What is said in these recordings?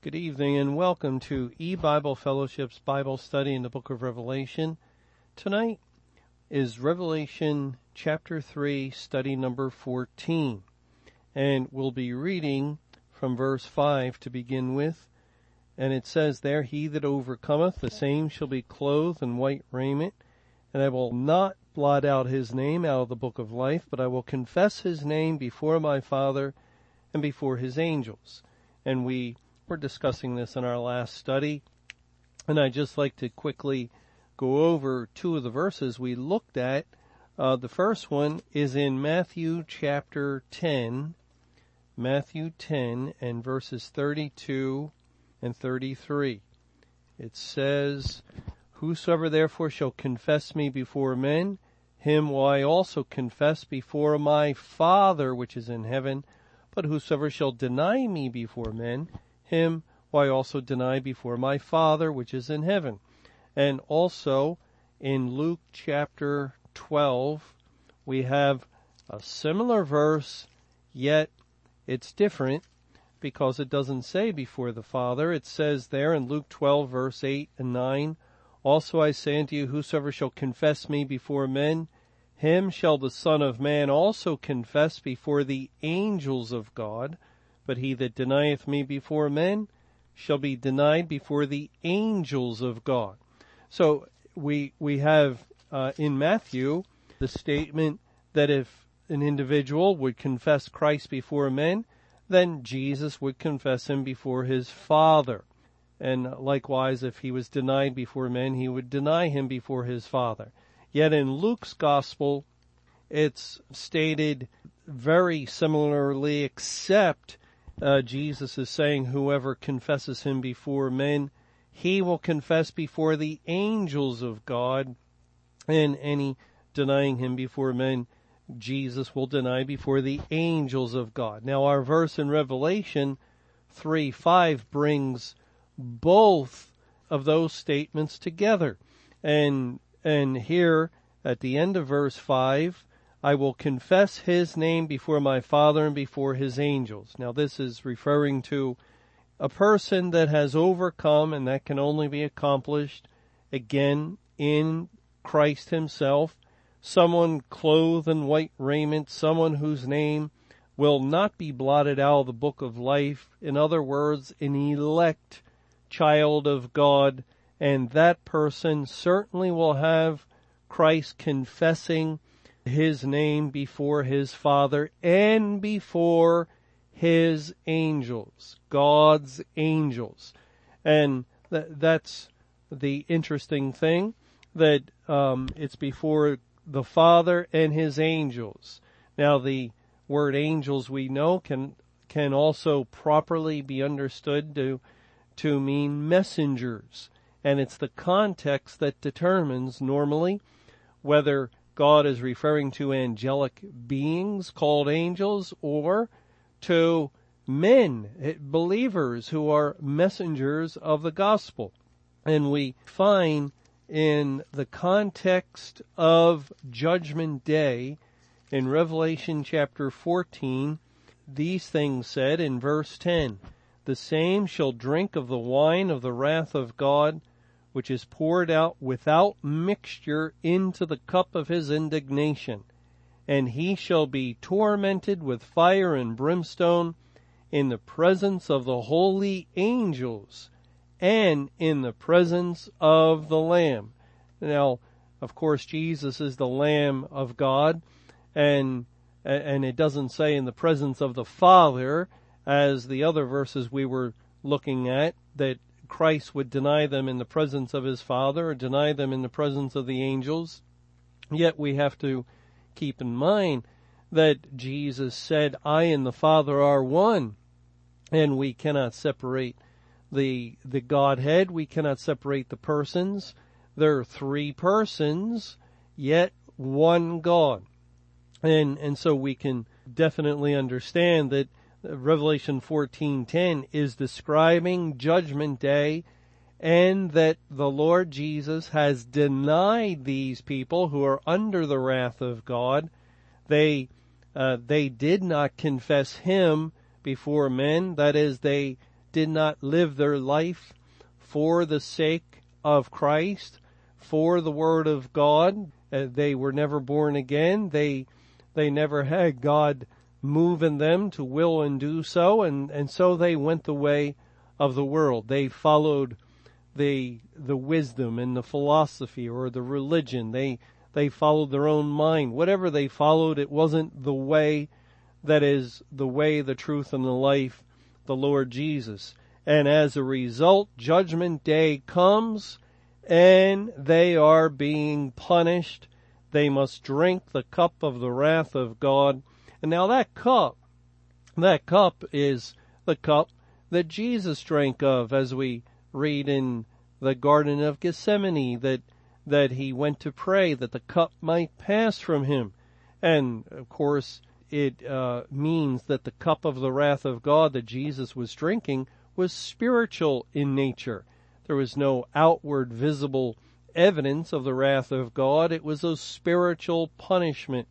Good evening and welcome to E-Bible Fellowship's Bible study in the book of Revelation. Tonight is Revelation chapter 3 study number 14 and we'll be reading from verse 5 to begin with. And it says there, He that overcometh, the same shall be clothed in white raiment, and I will not blot out his name out of the book of life, but I will confess his name before my Father and before his angels. And we were discussing this in our last study, and I'd just like to quickly go over two of the verses we looked at. Uh, the first one is in Matthew chapter 10, Matthew 10 and verses 32 and 33. It says, Whosoever therefore shall confess me before men, him will I also confess before my Father which is in heaven. But whosoever shall deny me before men, him I also deny before my Father which is in heaven. And also in Luke chapter 12, we have a similar verse, yet it's different because it doesn't say before the Father. It says there in Luke 12 verse 8 and 9, Also I say unto you, whosoever shall confess me before men, him shall the Son of Man also confess before the angels of God. But he that denieth me before men shall be denied before the angels of God. So we, we have, uh, in Matthew, the statement that if an individual would confess Christ before men, then Jesus would confess him before his Father. And likewise, if he was denied before men, he would deny him before his Father. Yet in Luke's Gospel, it's stated very similarly, except uh, Jesus is saying, whoever confesses him before men, he will confess before the angels of God, and any denying him before men, Jesus will deny before the angels of God. Now our verse in Revelation 3 5 brings both of those statements together. And, and here at the end of verse 5, I will confess his name before my Father and before his angels. Now this is referring to a person that has overcome and that can only be accomplished again in Christ himself someone clothed in white raiment, someone whose name will not be blotted out of the book of life. In other words, an elect child of God, and that person certainly will have Christ confessing his name before his Father and before his angels, God's angels. And th- that's the interesting thing that um, it's before the Father and his angels. Now the word angels we know can can also properly be understood to to mean messengers. And it's the context that determines normally whether God is referring to angelic beings called angels or to men, eh, believers who are messengers of the gospel. And we find in the context of Judgment Day in Revelation chapter 14, these things said in verse 10, the same shall drink of the wine of the wrath of God, which is poured out without mixture into the cup of his indignation. And he shall be tormented with fire and brimstone in the presence of the holy angels and in the presence of the Lamb. Now, of course, Jesus is the Lamb of God, and and it doesn't say in the presence of the Father, as the other verses we were looking at, that Christ would deny them in the presence of his Father or deny them in the presence of the angels. Yet we have to keep in mind that Jesus said, I and the Father are one, and we cannot separate the, the Godhead. We cannot separate the persons. There are three persons, yet one God. And, and so we can definitely understand that Revelation 14:10 is describing judgment day and that the Lord Jesus has denied these people who are under the wrath of God. They uh, they did not confess him before men. That is, they did not live their life for the sake of Christ, for the Word of God. Uh, they were never born again. They, they never had God move in them to will and do so, and, and so they went the way of the world. They followed the, the wisdom and the philosophy or the religion. They, they followed their own mind. Whatever they followed, it wasn't the way that is the way, the truth, and the life, the Lord Jesus. And as a result, judgment day comes and they are being punished. They must drink the cup of the wrath of God. And now that cup, that cup is the cup that Jesus drank of as we read in the Garden of Gethsemane that, that he went to pray that the cup might pass from him. And of course, it uh, means that the cup of the wrath of God that Jesus was drinking was spiritual in nature. There was no outward visible evidence of the wrath of God. It was a spiritual punishment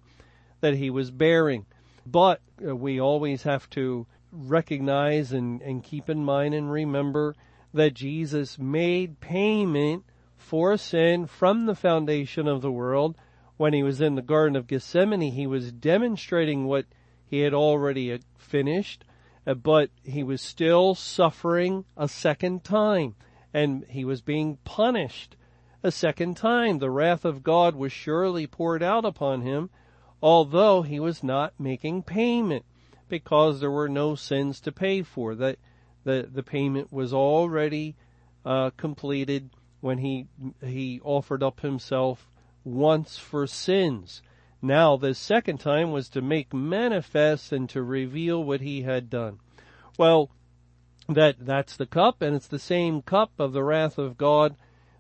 that he was bearing. But uh, we always have to recognize and, and keep in mind and remember that Jesus made payment for sin from the foundation of the world when he was in the Garden of Gethsemane, he was demonstrating what he had already uh, finished, uh, but he was still suffering a second time, and he was being punished a second time. The wrath of God was surely poured out upon him, although he was not making payment, because there were no sins to pay for. That the the payment was already uh, completed when he he offered up himself once for sins. Now the second time was to make manifest and to reveal what he had done. Well, that, that's the cup and it's the same cup of the wrath of God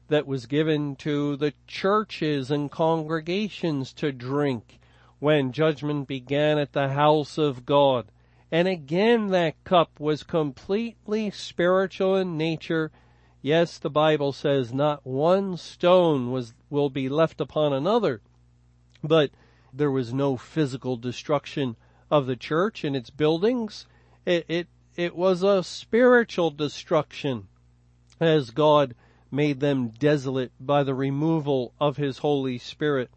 that was given to the churches and congregations to drink when judgment began at the house of God. And again that cup was completely spiritual in nature Yes, the Bible says not one stone was, will be left upon another, but there was no physical destruction of the church and its buildings. It, it, it was a spiritual destruction as God made them desolate by the removal of His Holy Spirit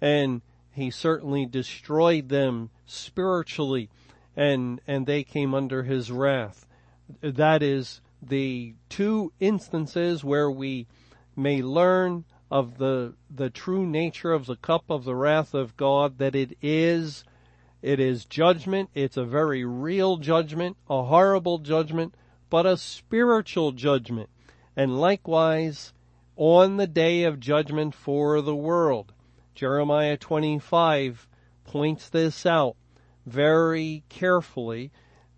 and He certainly destroyed them spiritually and, and they came under His wrath. That is the two instances where we may learn of the the true nature of the cup of the wrath of God that it is it is judgment. It's a very real judgment a horrible judgment but a spiritual judgment. And likewise on the day of judgment for the world Jeremiah 25 points this out very carefully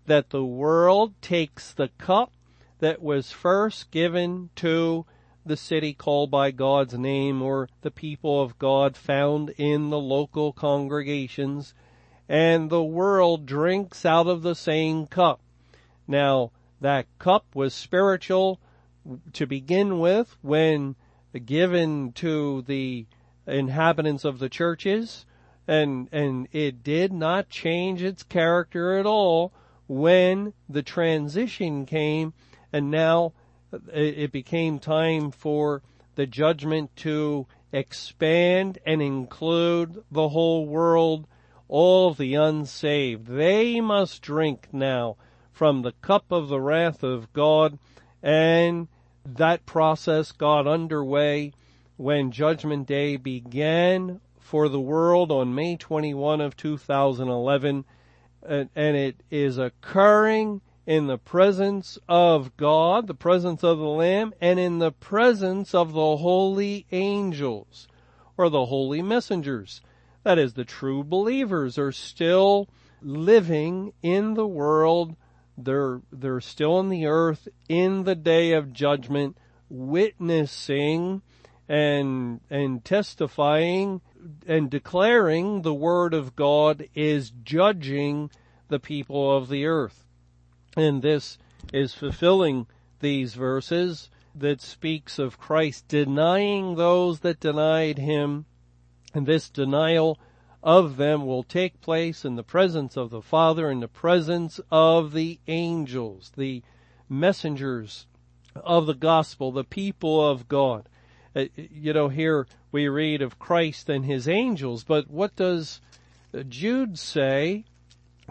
that the world takes the cup that was first given to the city called by God's name or the people of God found in the local congregations and the world drinks out of the same cup. Now, that cup was spiritual to begin with when given to the inhabitants of the churches and, and it did not change its character at all when the transition came and now it became time for the judgment to expand and include the whole world, all the unsaved. They must drink now from the cup of the wrath of God and that process got underway when judgment day began for the world on May 21 of 2011 uh, and, it is occurring in the presence of God, the presence of the Lamb, and in the presence of the holy angels or the holy messengers. That is, the true believers are still living in the world. They're, they're still on the earth in the day of judgment, witnessing and, and testifying and declaring the word of God is judging the people of the earth. And this is fulfilling these verses that speaks of Christ denying those that denied him. And this denial of them will take place in the presence of the Father, in the presence of the angels. The messengers of the gospel, the people of God. Uh, you know, here we read of Christ and his angels, but what does Jude say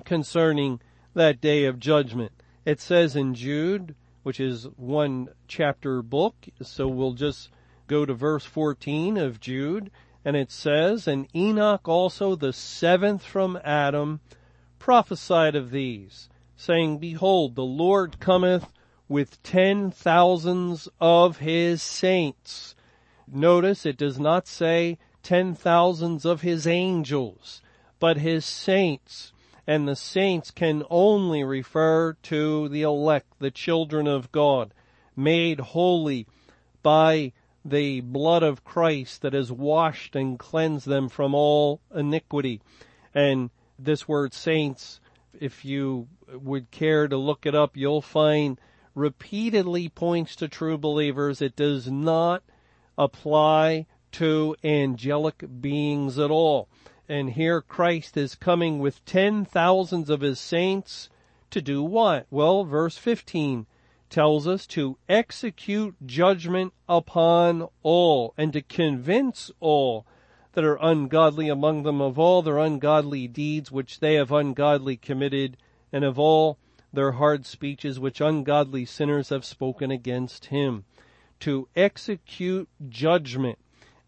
concerning that day of judgment? It says in Jude, which is one chapter book, so we'll just go to verse 14 of Jude, and it says, And Enoch also the seventh from Adam prophesied of these, saying, Behold, the Lord cometh with ten thousands of his saints Notice it does not say ten thousands of his angels, but his saints. And the saints can only refer to the elect, the children of God, made holy by the blood of Christ that has washed and cleansed them from all iniquity. And this word saints, if you would care to look it up, you'll find repeatedly points to true believers. It does not apply to angelic beings at all. And here Christ is coming with ten thousands of his saints to do what? Well, verse 15 tells us to execute judgment upon all and to convince all that are ungodly among them of all their ungodly deeds which they have ungodly committed and of all their hard speeches which ungodly sinners have spoken against him to execute judgment.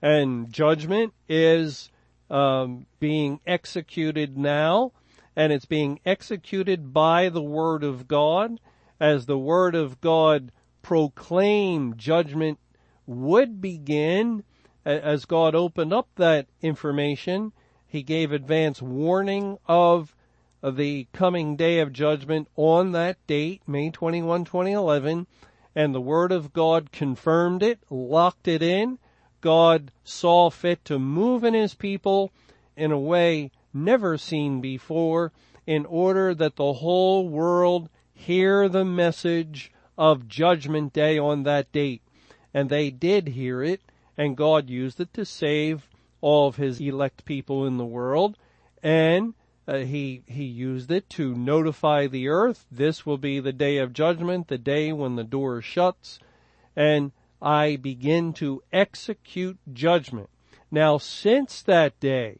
And judgment is um, being executed now, and it's being executed by the Word of God. As the Word of God proclaimed judgment would begin, as God opened up that information, He gave advance warning of the coming day of judgment on that date, May 21, 2011, and the Word of God confirmed it, locked it in. God saw fit to move in His people in a way never seen before in order that the whole world hear the message of Judgment Day on that date. And they did hear it, and God used it to save all of His elect people in the world. And uh, he he used it to notify the earth. This will be the day of judgment, the day when the door shuts, and I begin to execute judgment. Now, since that day,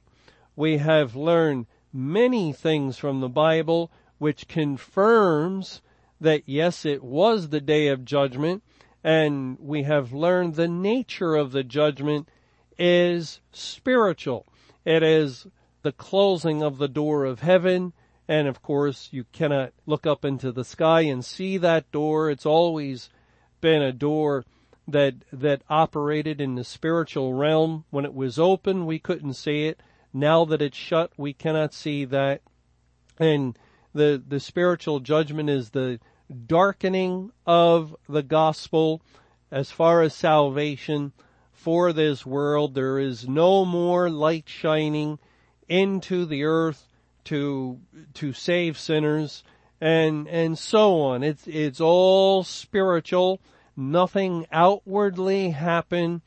we have learned many things from the Bible which confirms that yes, it was the day of judgment, and we have learned the nature of the judgment is spiritual. It is the closing of the door of heaven. And of course, you cannot look up into the sky and see that door. It's always been a door that, that operated in the spiritual realm. When it was open, we couldn't see it. Now that it's shut, we cannot see that. And the, the spiritual judgment is the darkening of the gospel as far as salvation for this world. There is no more light shining into the earth to to save sinners and and so on. It's it's all spiritual. Nothing outwardly happen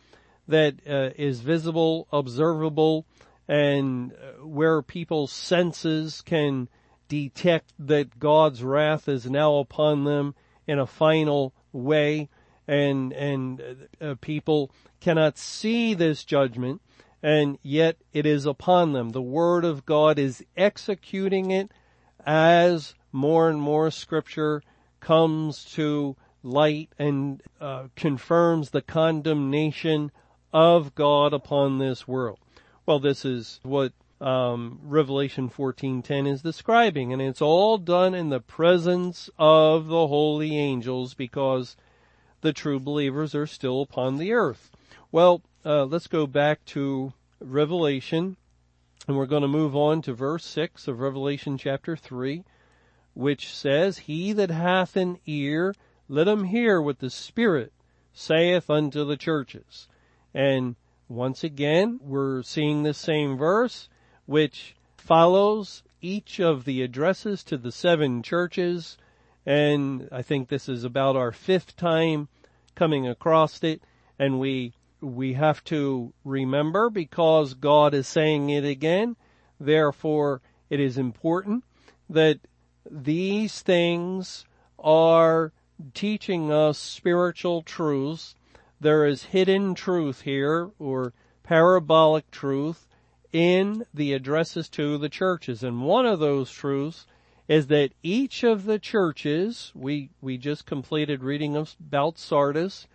that uh, is visible, observable, and uh, where people's senses can detect that God's wrath is now upon them in a final way, and and uh, people cannot see this judgment and yet it is upon them. The Word of God is executing it as more and more Scripture comes to light and uh, confirms the condemnation of God upon this world. Well, this is what um, Revelation 14:10 is describing, and it's all done in the presence of the holy angels because the true believers are still upon the earth. Well, uh, let's go back to Revelation, and we're going to move on to verse 6 of Revelation chapter 3, which says, He that hath an ear, let him hear what the Spirit saith unto the churches. And once again, we're seeing the same verse, which follows each of the addresses to the seven churches. And I think this is about our fifth time coming across it. And we we have to remember because God is saying it again. Therefore, it is important that these things are teaching us spiritual truths. There is hidden truth here, or parabolic truth, in the addresses to the churches. And one of those truths is that each of the churches, we, we just completed reading about Sardis,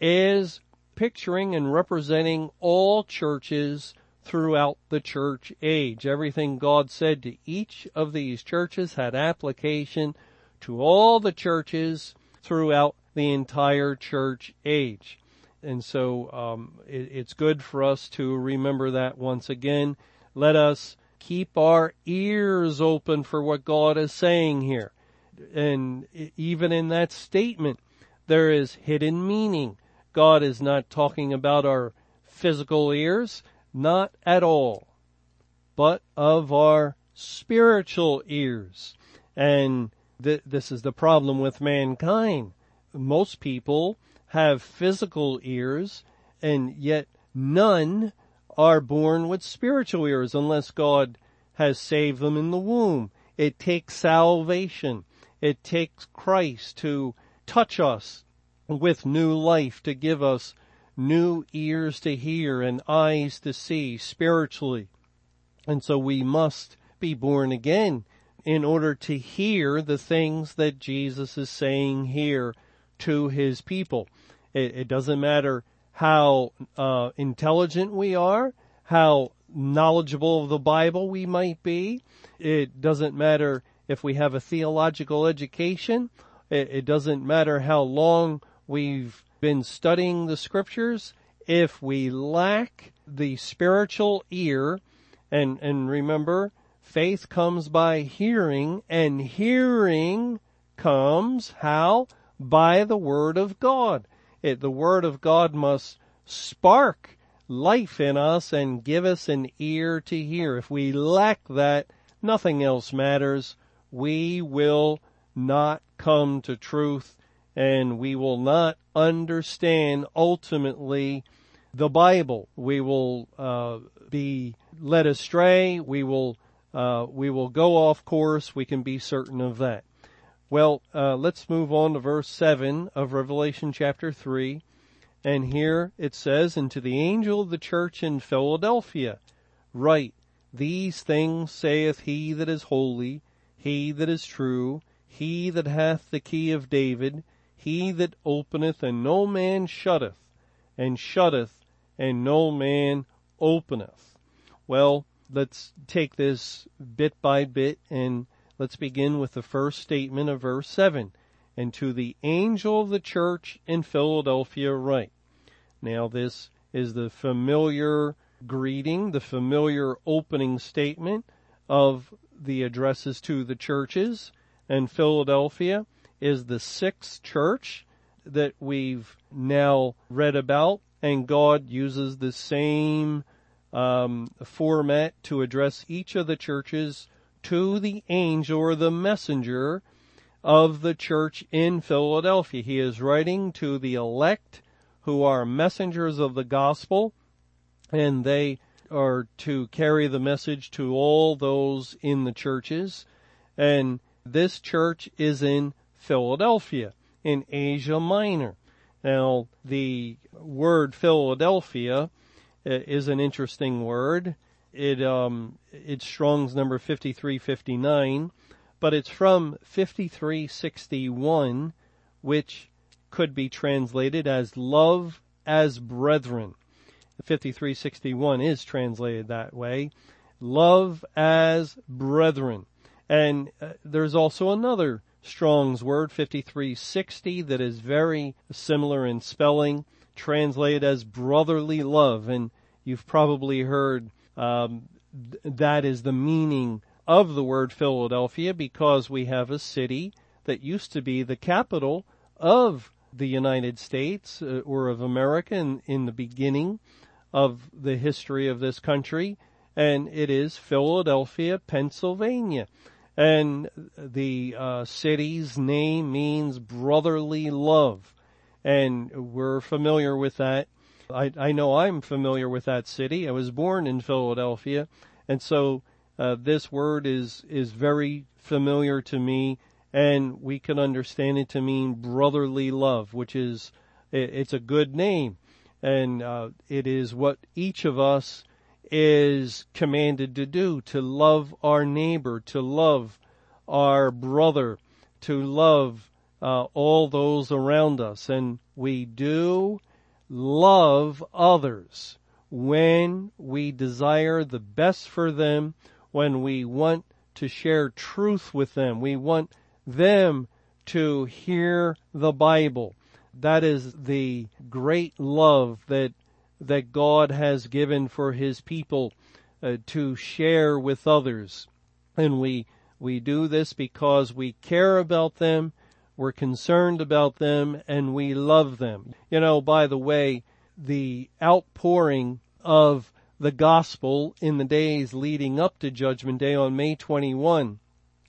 is picturing and representing all churches throughout the church age. Everything God said to each of these churches had application to all the churches throughout the entire church age. And so um, it, it's good for us to remember that once again. Let us keep our ears open for what God is saying here. And even in that statement, there is hidden meaning. God is not talking about our physical ears, not at all, but of our spiritual ears. And th- this is the problem with mankind. Most people have physical ears and yet none are born with spiritual ears unless God has saved them in the womb. It takes salvation. It takes Christ to touch us with new life, to give us new ears to hear and eyes to see spiritually. And so we must be born again in order to hear the things that Jesus is saying here to his people. It, it doesn't matter how uh, intelligent we are, how knowledgeable of the Bible we might be. It doesn't matter if we have a theological education. It, it doesn't matter how long we've been studying the scriptures. If we lack the spiritual ear, and, and remember, faith comes by hearing, and hearing comes how? By the Word of God. It, the Word of God must spark life in us and give us an ear to hear. If we lack that, nothing else matters. We will not come to truth and we will not understand ultimately the Bible. We will uh, be led astray. We will uh, we will go off course. We can be certain of that. Well, uh, let's move on to verse seven of Revelation chapter three, and here it says, "And to the angel of the church in Philadelphia, write: These things saith he that is holy, he that is true, he that hath the key of David." He that openeth and no man shutteth, and shutteth and no man openeth. Well, let's take this bit by bit and let's begin with the first statement of verse 7. And to the angel of the church in Philadelphia write. Now this is the familiar greeting, the familiar opening statement of the addresses to the churches and Philadelphia is the sixth church that we've now read about, and God uses the same um, format to address each of the churches to the angel or the messenger of the church in Philadelphia. He is writing to the elect who are messengers of the gospel, and they are to carry the message to all those in the churches. And this church is in Philadelphia in Asia Minor. Now, the word Philadelphia uh, is an interesting word. It um, it's Strong's number 5359, but it's from 5361, which could be translated as love as brethren. 5361 is translated that way. Love as brethren. And uh, there's also another Strong's Word 5360 that is very similar in spelling, translated as brotherly love. And you've probably heard um, th- that is the meaning of the word Philadelphia because we have a city that used to be the capital of the United States uh, or of America in, in the beginning of the history of this country, and it is Philadelphia, Pennsylvania. And the uh, city's name means brotherly love. And we're familiar with that. I, I know I'm familiar with that city. I was born in Philadelphia. And so uh, this word is, is very familiar to me and we can understand it to mean brotherly love, which is, it's a good name. And, uh, it is what each of us is commanded to do, to love our neighbor, to love our brother, to love uh, all those around us. And we do love others when we desire the best for them, when we want to share truth with them. We want them to hear the Bible. That is the great love that that God has given for his people uh, to share with others. And we we do this because we care about them, we're concerned about them, and we love them. You know, by the way, the outpouring of the gospel in the days leading up to Judgment Day on May 21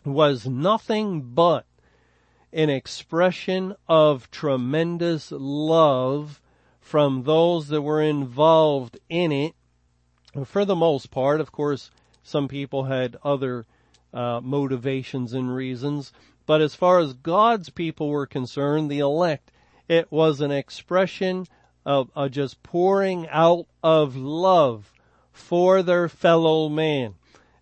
was nothing but an expression of tremendous love from those that were involved in it. For the most part, of course, some people had other uh, motivations and reasons, but as far as God's people were concerned, the elect, it was an expression of, of just pouring out of love for their fellow man,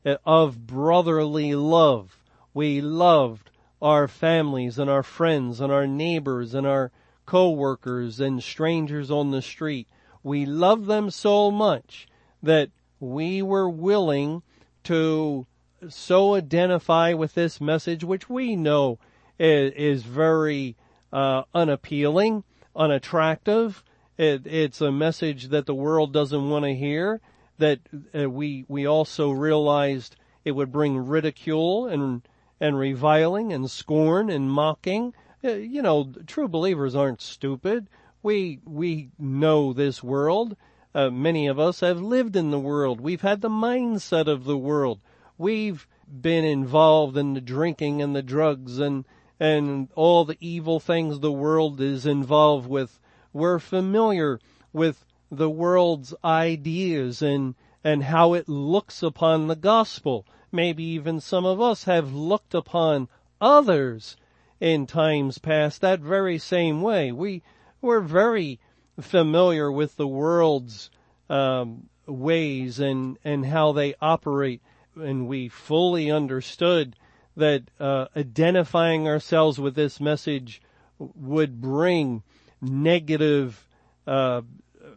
uh, of brotherly love. We loved our families and our friends and our neighbors and our co-workers and strangers on the street. We love them so much that we were willing to so identify with this message, which we know is, is very uh, unappealing, unattractive. It, it's a message that the world doesn't want to hear. That uh, we we also realized it would bring ridicule and and reviling and scorn and mocking. Uh, you know, true believers aren't stupid. We, we know this world. Uh, many of us have lived in the world. We've had the mindset of the world. We've been involved in the drinking and the drugs and, and all the evil things the world is involved with. We're familiar with the world's ideas and, and how it looks upon the gospel. Maybe even some of us have looked upon others in times past that very same way. We were very familiar with the world's um, ways and and how they operate, and we fully understood that uh, identifying ourselves with this message would bring negative uh,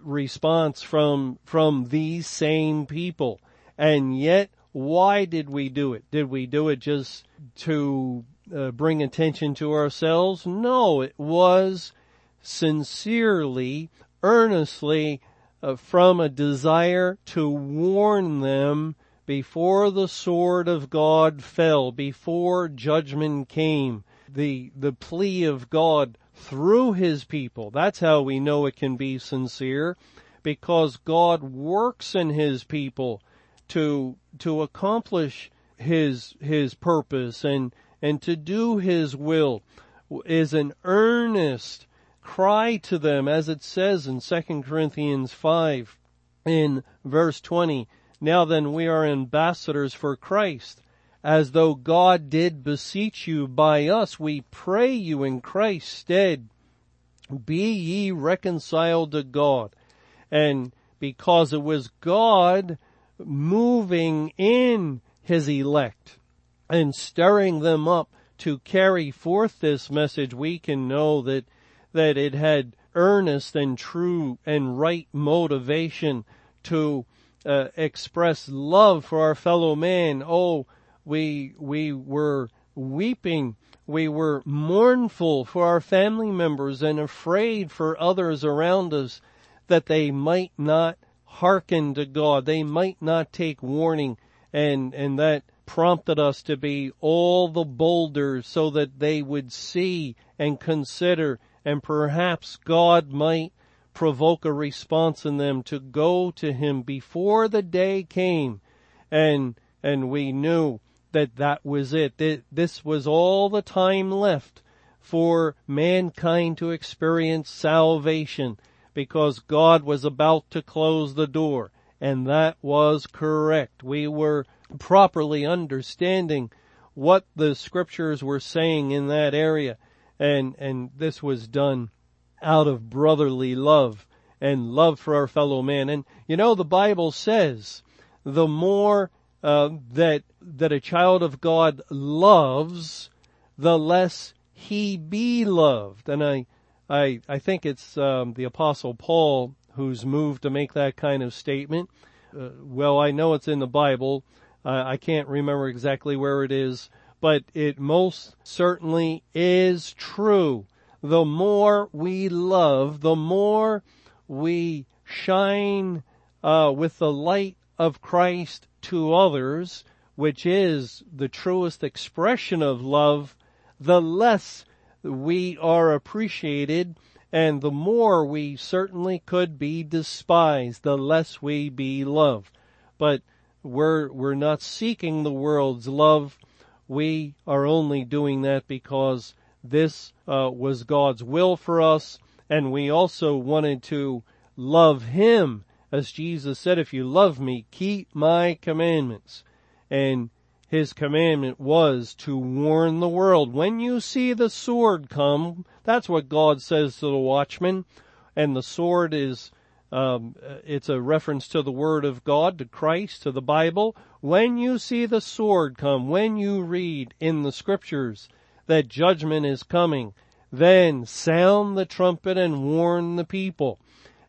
response from from these same people, and yet why did we do it? Did we do it just to uh, bring attention to ourselves. No, it was sincerely, earnestly uh, from a desire to warn them before the sword of God fell, before judgment came. The, the plea of God through his people. That's how we know it can be sincere because God works in his people to, to accomplish his, his purpose and, and to do his will is an earnest cry to them as it says in 2 Corinthians 5 in verse 20. Now then we are ambassadors for Christ as though God did beseech you by us. We pray you in Christ's stead. Be ye reconciled to God. And because it was God moving in his elect and stirring them up to carry forth this message, we can know that, that it had earnest and true and right motivation to uh, express love for our fellow man. Oh, we, we were weeping. We were mournful for our family members and afraid for others around us that they might not hearken to God. They might not take warning and, and that prompted us to be all the bolder so that they would see and consider and perhaps God might provoke a response in them to go to him before the day came. And and we knew that that was it. That this was all the time left for mankind to experience salvation because God was about to close the door. And that was correct. We were properly understanding what the scriptures were saying in that area. And, and this was done out of brotherly love and love for our fellow man. And you know, the Bible says the more uh, that that a child of God loves, the less he be loved. And I I I think it's um, the Apostle Paul who's moved to make that kind of statement. Uh, well, I know it's in the Bible. Uh, I can't remember exactly where it is, but it most certainly is true. The more we love, the more we shine uh, with the light of Christ to others, which is the truest expression of love, the less we are appreciated and the more we certainly could be despised, the less we be loved. But we're, we're not seeking the world's love. We are only doing that because this uh, was God's will for us, and we also wanted to love Him. As Jesus said, if you love me, keep my commandments. And his commandment was to warn the world. When you see the sword come, that's what God says to the watchman. And the sword is, um, it's a reference to the word of God, to Christ, to the Bible. When you see the sword come, when you read in the scriptures that judgment is coming, then sound the trumpet and warn the people.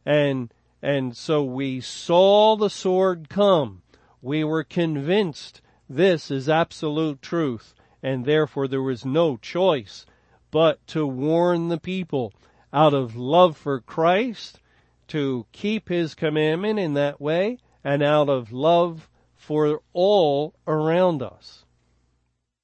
And, and so we saw the sword come. We were convinced this is absolute truth, and therefore there was no choice but to warn the people out of love for Christ, to keep his commandment in that way, and out of love for all around us.